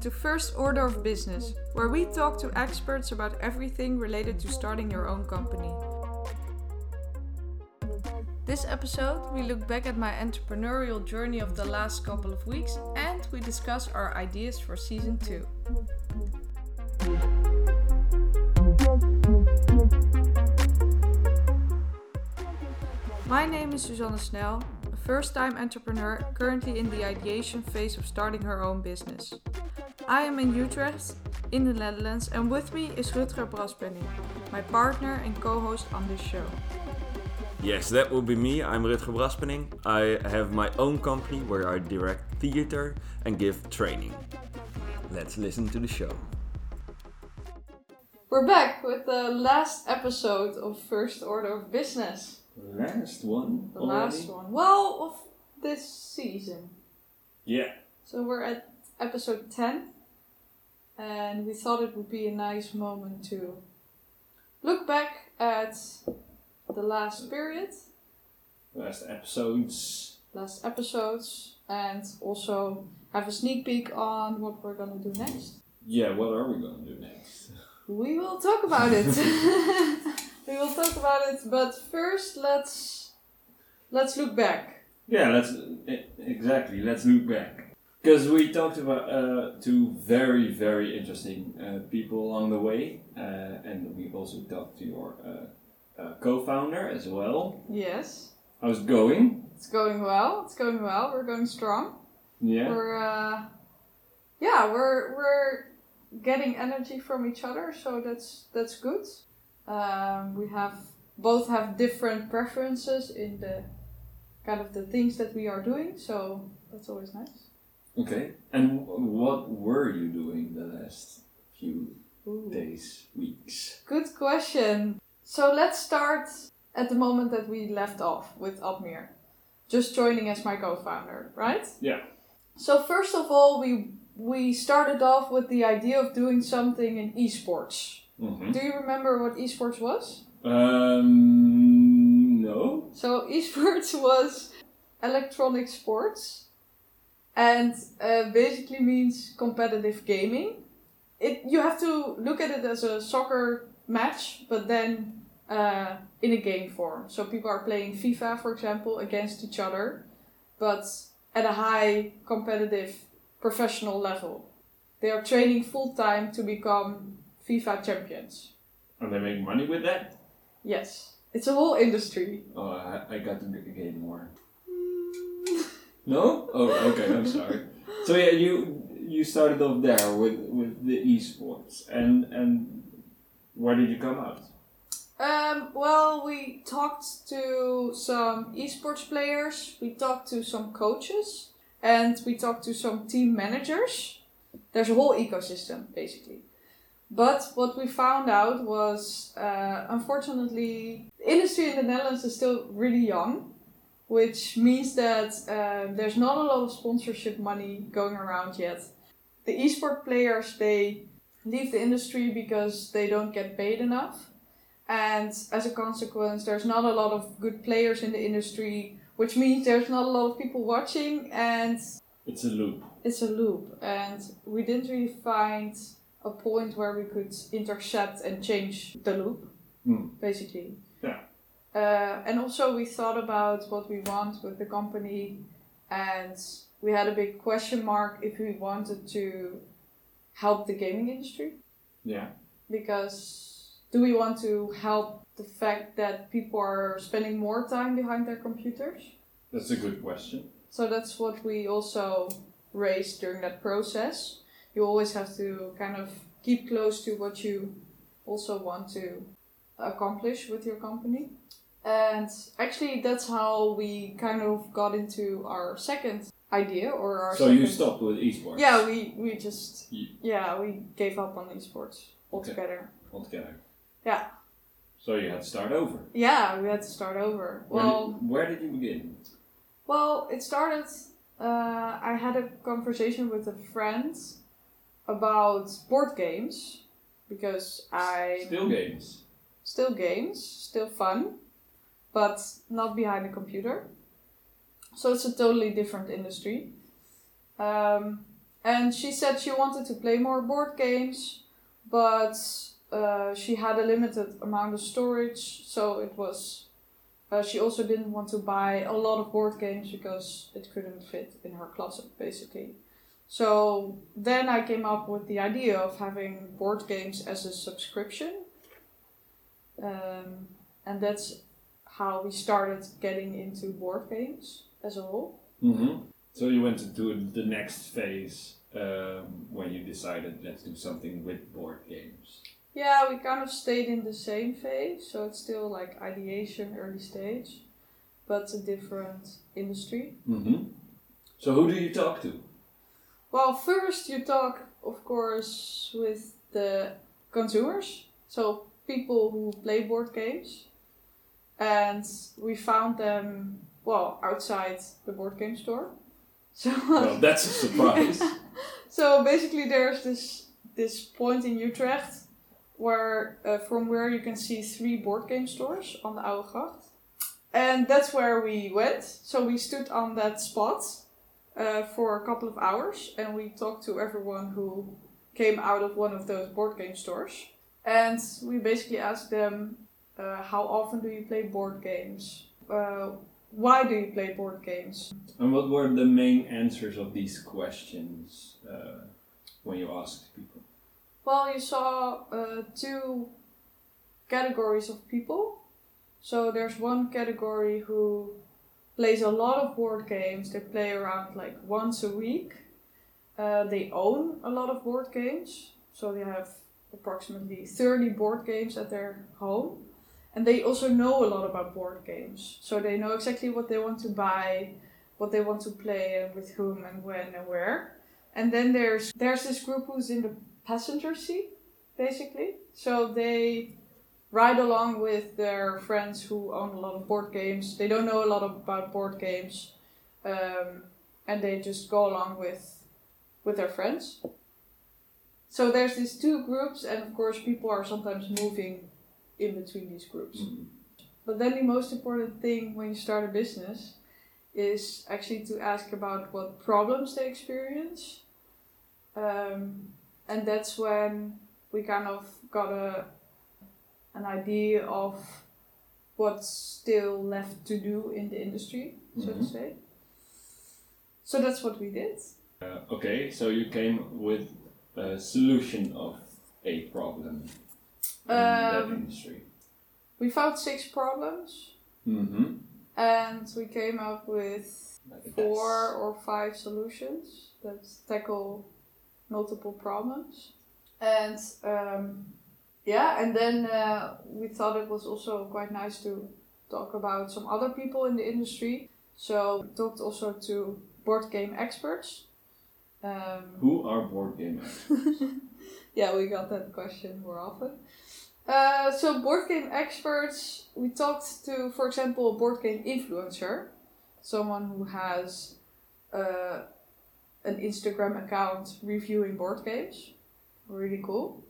to First Order of Business, where we talk to experts about everything related to starting your own company. This episode, we look back at my entrepreneurial journey of the last couple of weeks and we discuss our ideas for season 2. My name is Suzanne Snel, a first time entrepreneur currently in the ideation phase of starting her own business. I am in Utrecht, in the Netherlands, and with me is Rutger Braspenning, my partner and co host on this show. Yes, that will be me. I'm Rutger Braspenning. I have my own company where I direct theater and give training. Let's listen to the show. We're back with the last episode of First Order of Business. Last one. The last one. Well, of this season. Yeah. So we're at episode 10. And we thought it would be a nice moment to look back at the last period, Last episodes. last episodes, and also have a sneak peek on what we're gonna do next. Yeah, what are we going to do next? We will talk about it. we will talk about it, but first let's let's look back. Yeah, let's exactly. Let's look back because we talked about uh, two very very interesting uh, people along the way, uh, and we also talked to your uh, uh, co-founder as well. Yes, How's it going? it's going well. It's going well. We're going strong. Yeah. We're uh, yeah, we're we're getting energy from each other, so that's that's good. Um, we have both have different preferences in the kind of the things that we are doing, so that's always nice. Okay. And what were you doing the last few Ooh. days, weeks? Good question. So let's start at the moment that we left off with Admir, just joining as my co-founder, right? Yeah. So first of all, we we started off with the idea of doing something in esports. Mm-hmm. Do you remember what esports was? Um. No. So esports was electronic sports, and uh, basically means competitive gaming. It you have to look at it as a soccer match, but then uh, in a game form. So people are playing FIFA, for example, against each other, but at a high competitive professional level. They are training full time to become FIFA champions. And they make money with that. Yes, it's a whole industry. Oh, I, I got to g- gain more. No? Oh, okay. I'm sorry. So yeah, you you started off there with with the esports, and and where did you come out? Um, well, we talked to some esports players, we talked to some coaches, and we talked to some team managers. There's a whole ecosystem, basically. But what we found out was, uh, unfortunately, the industry in the Netherlands is still really young, which means that uh, there's not a lot of sponsorship money going around yet. The esport players, they leave the industry because they don't get paid enough and as a consequence there's not a lot of good players in the industry which means there's not a lot of people watching and It's a loop. it's a loop and we didn't really find a point where we could intercept and change the loop Hmm. basically. Uh, and also we thought about what we want with the company and we had a big question mark if we wanted to help the gaming industry Yeah. because do we want to help the fact that people are spending more time behind their computers? That's a good question. So that's what we also raised during that process. You always have to kind of keep close to what you also want to accomplish with your company. And actually, that's how we kind of got into our second idea or our So second you stopped with esports. Yeah, we, we just Ye- yeah we gave up on esports altogether. altogether. Yeah. So you had to start over. Yeah, we had to start over. Where, Well, did, where did you begin? well, it started. Uh, I had a conversation with a friend about board games because I Still games. still games, still fun, but not behind a computer. So it's a totally different industry. Um, And she said she wanted to play more board games, but uh, she had a limited amount of storage, so it was. Uh, she also didn't want to buy a lot of board games because it couldn't fit in her closet, basically. So then I came up with the idea of having board games as a subscription. Um, and that's how we started getting into board games as a whole. Mm-hmm. So you went into the next phase um, when you decided let's do something with board games. Yeah, we kind of stayed in the same phase, so it's still like ideation, early stage, but a different industry. Mm-hmm. So who do you talk to? Well, first you talk, of course, with the consumers, so people who play board games, and we found them well outside the board game store. So Well, that's a surprise. so basically, there's this this point in Utrecht where uh, from where you can see three board game stores on the Oude Gracht. And that's where we went. So we stood on that spot uh, for a couple of hours and we talked to everyone who came out of one of those board game stores. And we basically asked them, uh, how often do you play board games? Uh, why do you play board games? and what were the main answers of these questions uh, when you asked people? Well, you saw uh, two categories of people. So there's one category who plays a lot of board games. They play around like once a week. Uh, they own a lot of board games. So they have approximately 30 board games at their home. And they also know a lot about board games. So they know exactly what they want to buy, what they want to play, and with whom, and when, and where. And then there's there's this group who's in the passenger seat, basically. So they ride along with their friends who own a lot of board games. They don't know a lot about board games, um, and they just go along with with their friends. So there's these two groups, and of course, people are sometimes moving in between these groups. Mm-hmm. But then the most important thing when you start a business is actually to ask about what problems they experience. Um, and that's when we kind of got a an idea of what's still left to do in the industry, so to Mhm. say. So that's what we did. Uh, okay, so you came with a solution of a problem in that Um, industry. We found six problems Mm-hmm. and we came up with Like four or five solutions that tackle multiple problems. And um, yeah, and then uh, we thought it was also quite nice to talk about some other people in the industry. So we talked also to board game experts. Um, Who are board game experts? yeah, we got that question more often. Uh, so board game experts, we talked to, for example, a board game influencer, someone who has uh, an Instagram account reviewing board games. Really cool.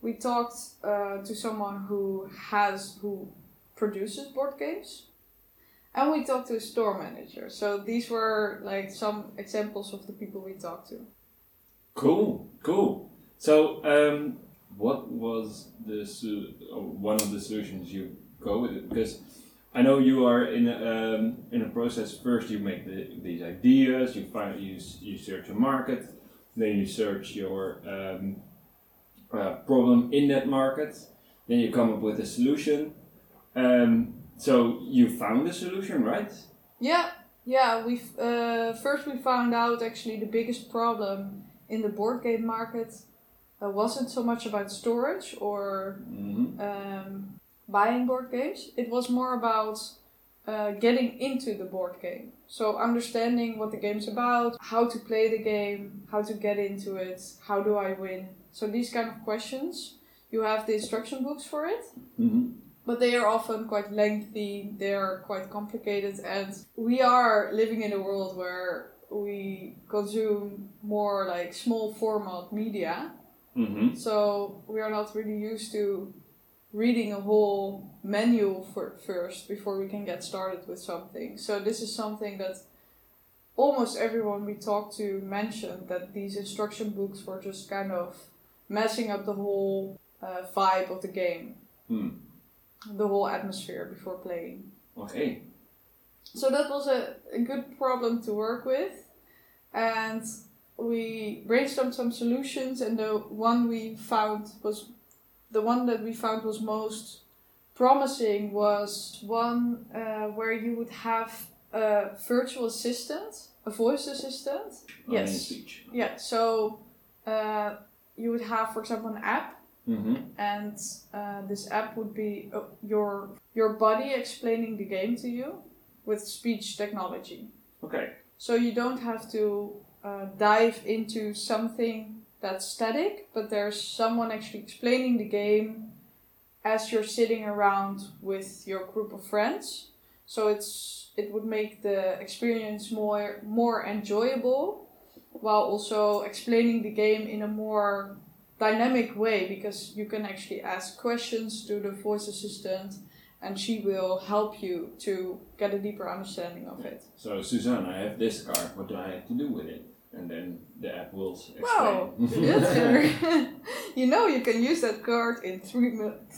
We talked uh, to someone who has who produces board games, and we talked to a store manager. So these were like some examples of the people we talked to. Cool, cool. So, um, what was the one of the solutions you go with it? Because I know you are in a, um, in a process. First, you make the, these ideas. You find you you search a market, then you search your um, uh, problem in that market. Then you come up with a solution. Um, so you found the solution, right? Yeah, yeah. We uh, first we found out actually the biggest problem in the board game market uh, wasn't so much about storage or Mm-hmm. um, buying board games. It was more about uh, getting into the board game. So understanding what the game's about, how to play the game, how to get into it, how do I win. So these kind of questions. You have the instruction books for it Mm-hmm. but they are often quite lengthy, they are quite complicated, and we are living in a world where we consume more like small format media, Mm-hmm. so we are not really used to reading a whole manual for first before we can get started with something. So this is something that almost everyone we talked to mentioned that these instruction books were just kind of messing up the whole uh, vibe of the game, Hmm. the whole atmosphere before playing. Okay. So that was a, a good problem to work with. And we brainstormed some solutions and the one we found was the one that we found was most promising was one uh, where you would have a virtual assistant, a voice assistant. In Yes. Yeah, so uh, you would have, for example, an app Mm-hmm. and uh, this app would be uh, your your body explaining the game to you with speech technology. Okay. So you don't have to uh, dive into something that's static, but there's someone actually explaining the game as you're sitting around with your group of friends. So it's it would make the experience more more enjoyable while also explaining the game in a more dynamic way because you can actually ask questions to the voice assistant and she will help you to get a deeper understanding of it. So Suzanne, I have this card. What do I have to do with it? And then the app will s- Wow, explain. that's you know, you can use that card in three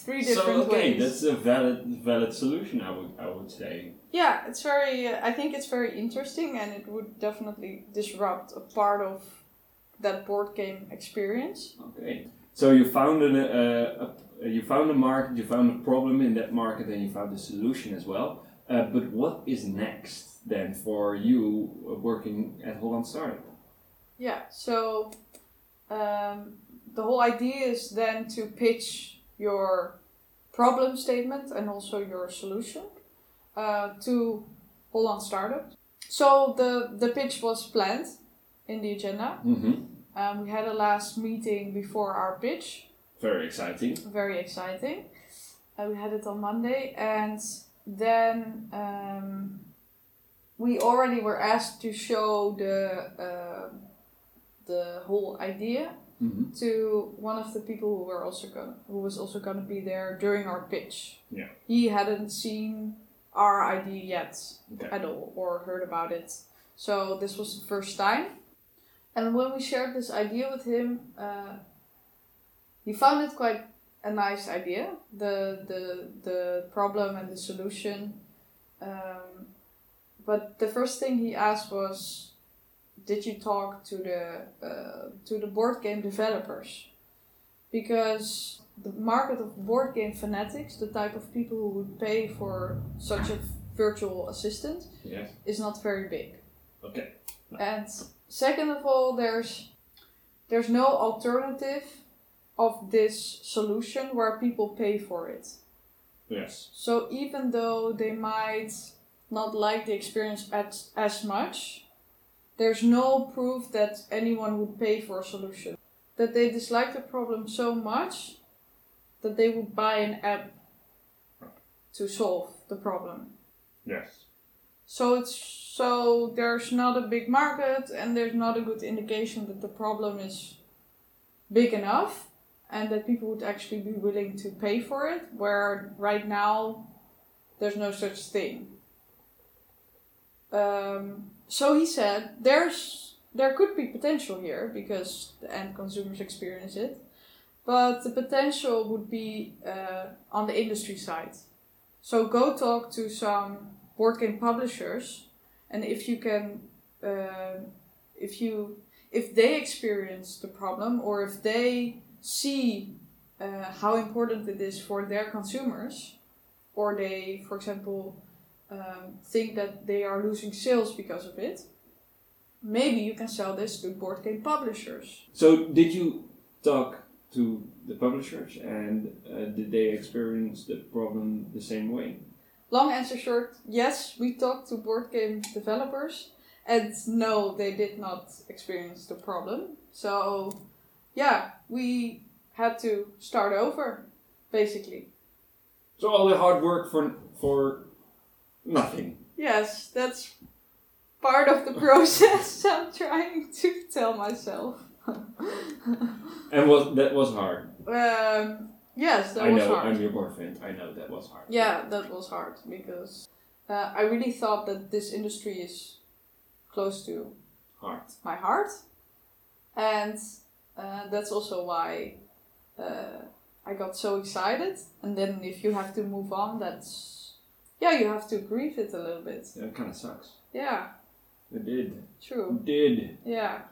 three different ways. so okay, ways. that's a valid valid solution. I would I would say. yeah, it's very. Uh, I think it's very interesting, and it would definitely disrupt a part of that board game experience. Okay. So you found an, uh, a, you found a market, you found a problem in that market, and you found a solution as well. Uh, but what is next then for you uh, working at Holland Startup? Yeah. So, um, the whole idea is then to pitch your problem statement and also your solution uh, to Holland startups. So the the pitch was planned in the agenda. Mm-hmm. Um, we had a last meeting before our pitch. Very exciting. Very exciting. Uh, we had it on Monday, and then um, we already were asked to show the uh, the whole idea Mm-hmm. to one of the people who were also gonna, who was also going to be there during our pitch. Yeah. He hadn't seen our idea yet Okay. at all or heard about it. So this was the first time. And when we shared this idea with him, uh, he found it quite a nice idea. The the the problem and the solution. Um, but the first thing he asked was, "Did you talk to the uh, to the board game developers?" Because the market of board game fanatics, the type of people who would pay for such a virtual assistant, Yes. is not very big. Okay. And second of all, there's there's no alternative of this solution where people pay for it. Yes. So even though they might not like the experience as, as much, there's no proof that anyone would pay for a solution. That they dislike the problem so much that they would buy an app to solve the problem. Yes. So it's so there's not a big market and there's not a good indication that the problem is big enough and that people would actually be willing to pay for it where right now there's no such thing. Um, so he said there's there could be potential here because the end consumers experience it, but the potential would be uh, on the industry side. So go talk to some board game publishers and if you can uh, if you if they experience the problem or if they see uh, how important it is for their consumers or they for example um, think that they are losing sales because of it maybe you can sell this to board game publishers So did you talk to the publishers and uh, did they experience the problem the same way? Long answer short, yes, we talked to board game developers, and no, they did not experience the problem. So, yeah, we had to start over, basically. So all the hard work for for nothing. Yes, that's part of the process I'm trying to tell myself. And was that was hard. um, yes, that I was know. hard. I'm your boyfriend. I know that was hard. Yeah, that was hard because uh, I really thought that this industry is close to Heart. my heart, and uh, that's also why uh, I got so excited. And then if you have to move on, that's yeah, you have to grieve it a little bit. Yeah, it kind of sucks. Yeah, It did. true. It did. Yeah.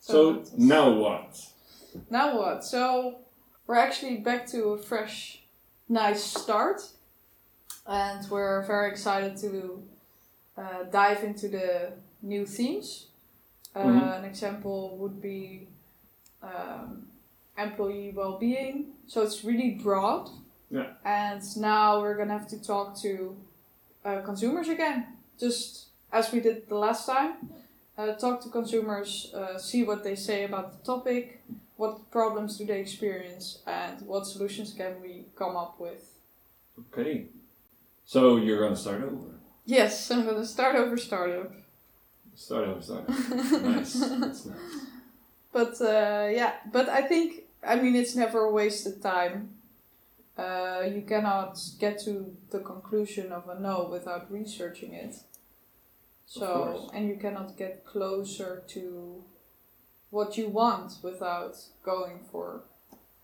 So was- now what? Now what? So we're actually back to a fresh, nice start, and we're very excited to uh, dive into the new themes. Uh, Mhm. An example would be um, employee well-being. So it's really broad. Yeah. And now we're gonna have to talk to uh, consumers again, just as we did the last time. Uh, talk to consumers, uh, see what they say about the topic, what problems do they experience, and what solutions can we come up with. Okay. So you're gonna start over. Yes, I'm gonna start over startup. Start over. Start. over. nice. That's nice. But uh, yeah, but I think I mean it's never a wasted time. Uh, you cannot get to the conclusion of a no without researching it. So and you cannot get closer to what you want without going for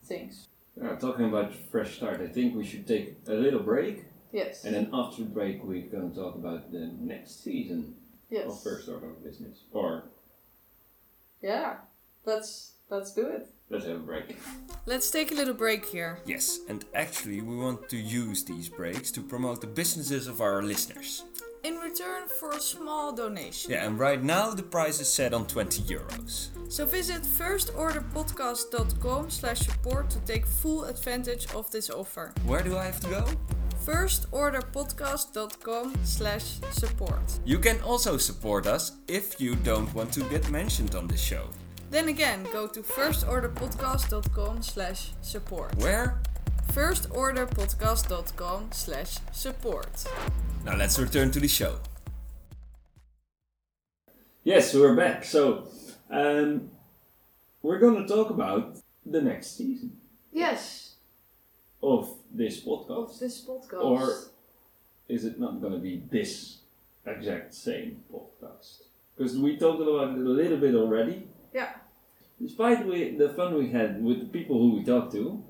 things. Yeah, talking about fresh start, I think we should take a little break, Yes. and then after the break, we're gonna talk about the next season yes. of First Order of Business. Or Yeah. Let's let's do it. Let's have a break. Let's take a little break here. Yes, and actually, we want to use these breaks to promote the businesses of our listeners. In return for a small donation. Yeah, and right now the price is set on 20 euros. So visit firstorderpodcast.com slash support to take full advantage of this offer. Where do I have to go? firstorderpodcast.com slash support. You can also support us if you don't want to get mentioned on the show. Then again, go to firstorderpodcast.com slash support. Where? firstorderpodcast.com slash support. Now let's return to the show. Yes, we're back. So, um, we're gonna talk about the next season Yes, of this podcast. of this podcast. Or is it not gonna be this exact same podcast? Because we talked about it a little bit already. Despite we, the fun we had with the people who we talked to,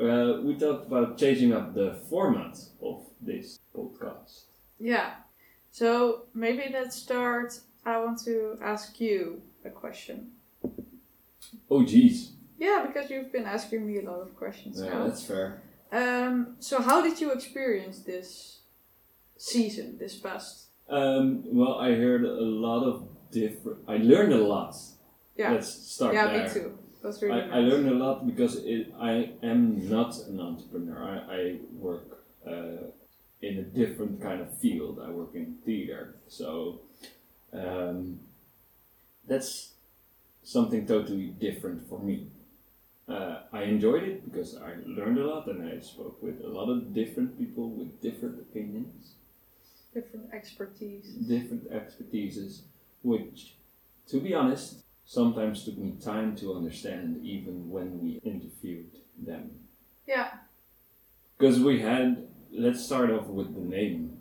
uh, we talked about changing up the format of this podcast. Yeah. So maybe let's start. I want to ask you a question. Oh, geez. Yeah, because you've been asking me a lot of questions Yeah, now. that's fair. Um, so how did you experience this season, this past? Um, well, I heard a lot of different. I learned a lot. Yeah. Let's start there. yeah, there. me too. That's really I, nice. I learned a lot because it, I am not an entrepreneur. I, I work uh, in a different kind of field. I work in theater. So um, that's something totally different for me. Uh, I enjoyed it because I learned a lot and I spoke with a lot of different people with different opinions, Different expertise. different expertises, which, to be honest, sometimes took me time to understand even when we interviewed them. Yeah. Because we had, let's start off with the name.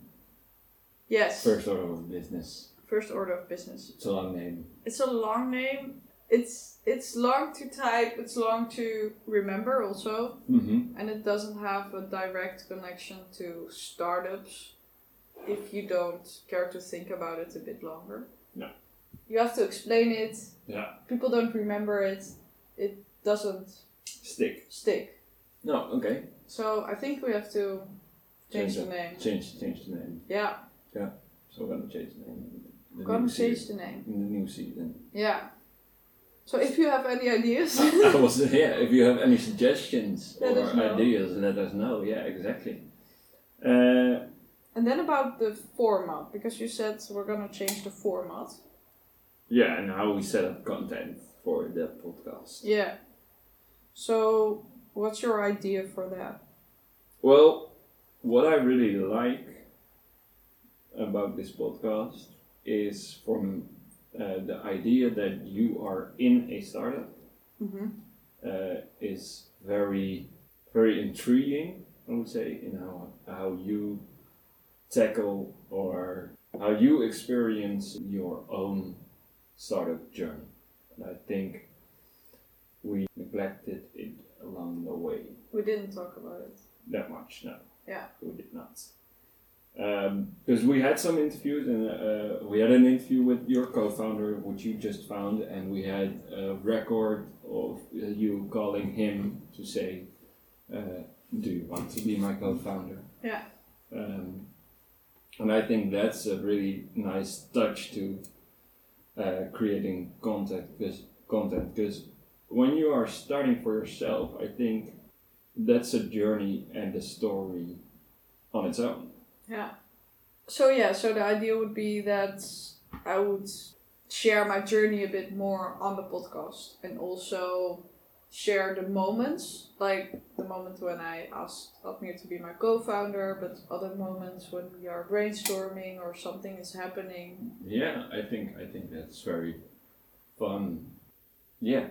Yes. First order of business. First order of business. It's a long name. It's a long name. It's it's long to type. It's long to remember also, Mm-hmm. and it doesn't have a direct connection to startups. If you don't care to think about it a bit longer. Yeah. You have to explain it. Yeah. People don't remember it. It doesn't Stick. stick. No, okay. So I think we have to change the the- name. Change, change the name. Yeah, Yeah. So we're gonna change the name. The gonna change season. the name. In the new season. Yeah. So if you have any ideas, I was yeah. If you have any suggestions Let or ideas, let us know. Yeah, exactly. Uh, and then about the format, because you said we're gonna change the format. Yeah, and how we set up content for the podcast. Yeah. So what's your idea for that? Well, what I really like about this podcast is from uh, the idea that you are in a startup Mm-hmm. uh, is very, very intriguing. I would say in how how you tackle or how you experience your own startup journey. And I think we neglected it along the way We didn't talk about it. that much. No, Yeah. we did not. Because we had some interviews, and uh, we had an interview with your co-founder, which you just found, and we had a record of uh, you calling him to say, uh, "Do you want to be my co-founder?" Yeah. Um, and I think that's a really nice touch to uh, creating content because content because when you are starting for yourself, I think that's a journey and a story on its own. Yeah. So yeah, so the idea would be that I would share my journey a bit more on the podcast and also share the moments, like the moment when I asked Admir to be my co-founder, but other moments when we are brainstorming or something is happening. Yeah, I think I think that's very fun. Yeah.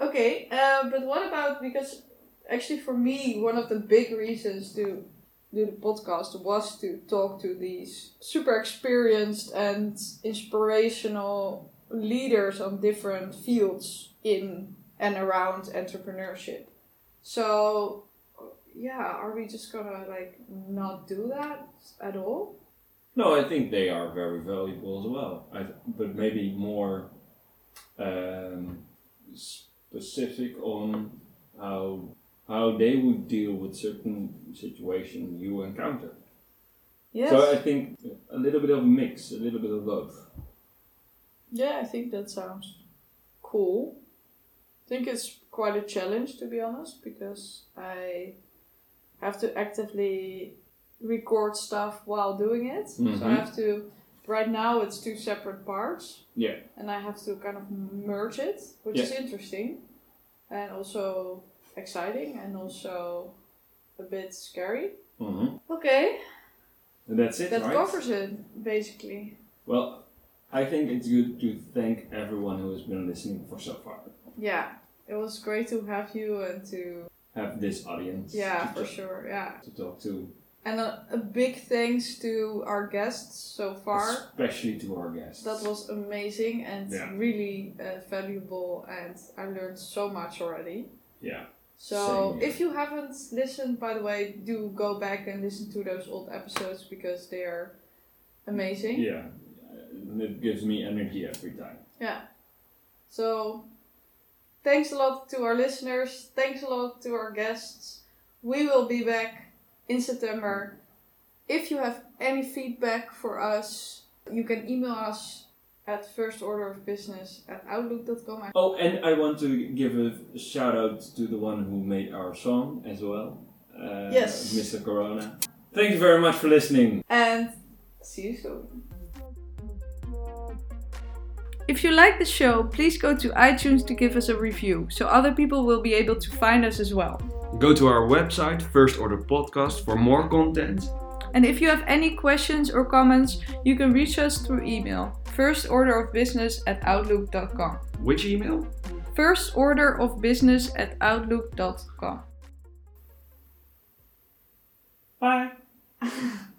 Okay, uh, but what about because actually for me one of the big reasons to do the podcast was to talk to these super experienced and inspirational leaders on different fields in and around entrepreneurship. So yeah, are we just gonna like not do that at all? No, I think they are very valuable as well. I, but maybe more um, specific on how how they would deal with certain situation you encounter. Yes. So I think a little bit of a mix, a little bit of both. Yeah, I think that sounds cool. I think it's quite a challenge to be honest because I have to actively record stuff while doing it. So I Mhm. have to right now it's two separate parts Yeah. and I have to kind of merge it, which is interesting and also exciting and also a bit scary. Mm-hmm. Okay, And that's it, that right? covers it basically. Well, I think it's good to thank everyone who has been listening for so far. Yeah, it was great to have you and to Have this audience. yeah for sure yeah. To talk to, And a, a big thanks to our guests so far. especially to our guests. That was amazing and Yeah. really uh, valuable, and I learned so much already. yeah. So, if you haven't listened, by the way, do go back and listen to those old episodes because they are amazing. Yeah, it gives me energy every time. Yeah. So, thanks a lot to our listeners. Thanks a lot to our guests. We will be back in September. If you have any feedback for us, you can email us at firstorderofbusiness at outlook.com. Oh, and I want to give a shout out to the one who made our song as well. Uh, Yes. Mr. Corona. Thank you very much for listening. And see you soon. If you like the show, please go to iTunes to give us a review so other people will be able to find us as well. Go to our website, First Order Podcast, for more content. And if you have any questions or comments, you can reach us through email firstorderofbusiness at outlook.com. Which email? First order of business at outlook.com. Bye.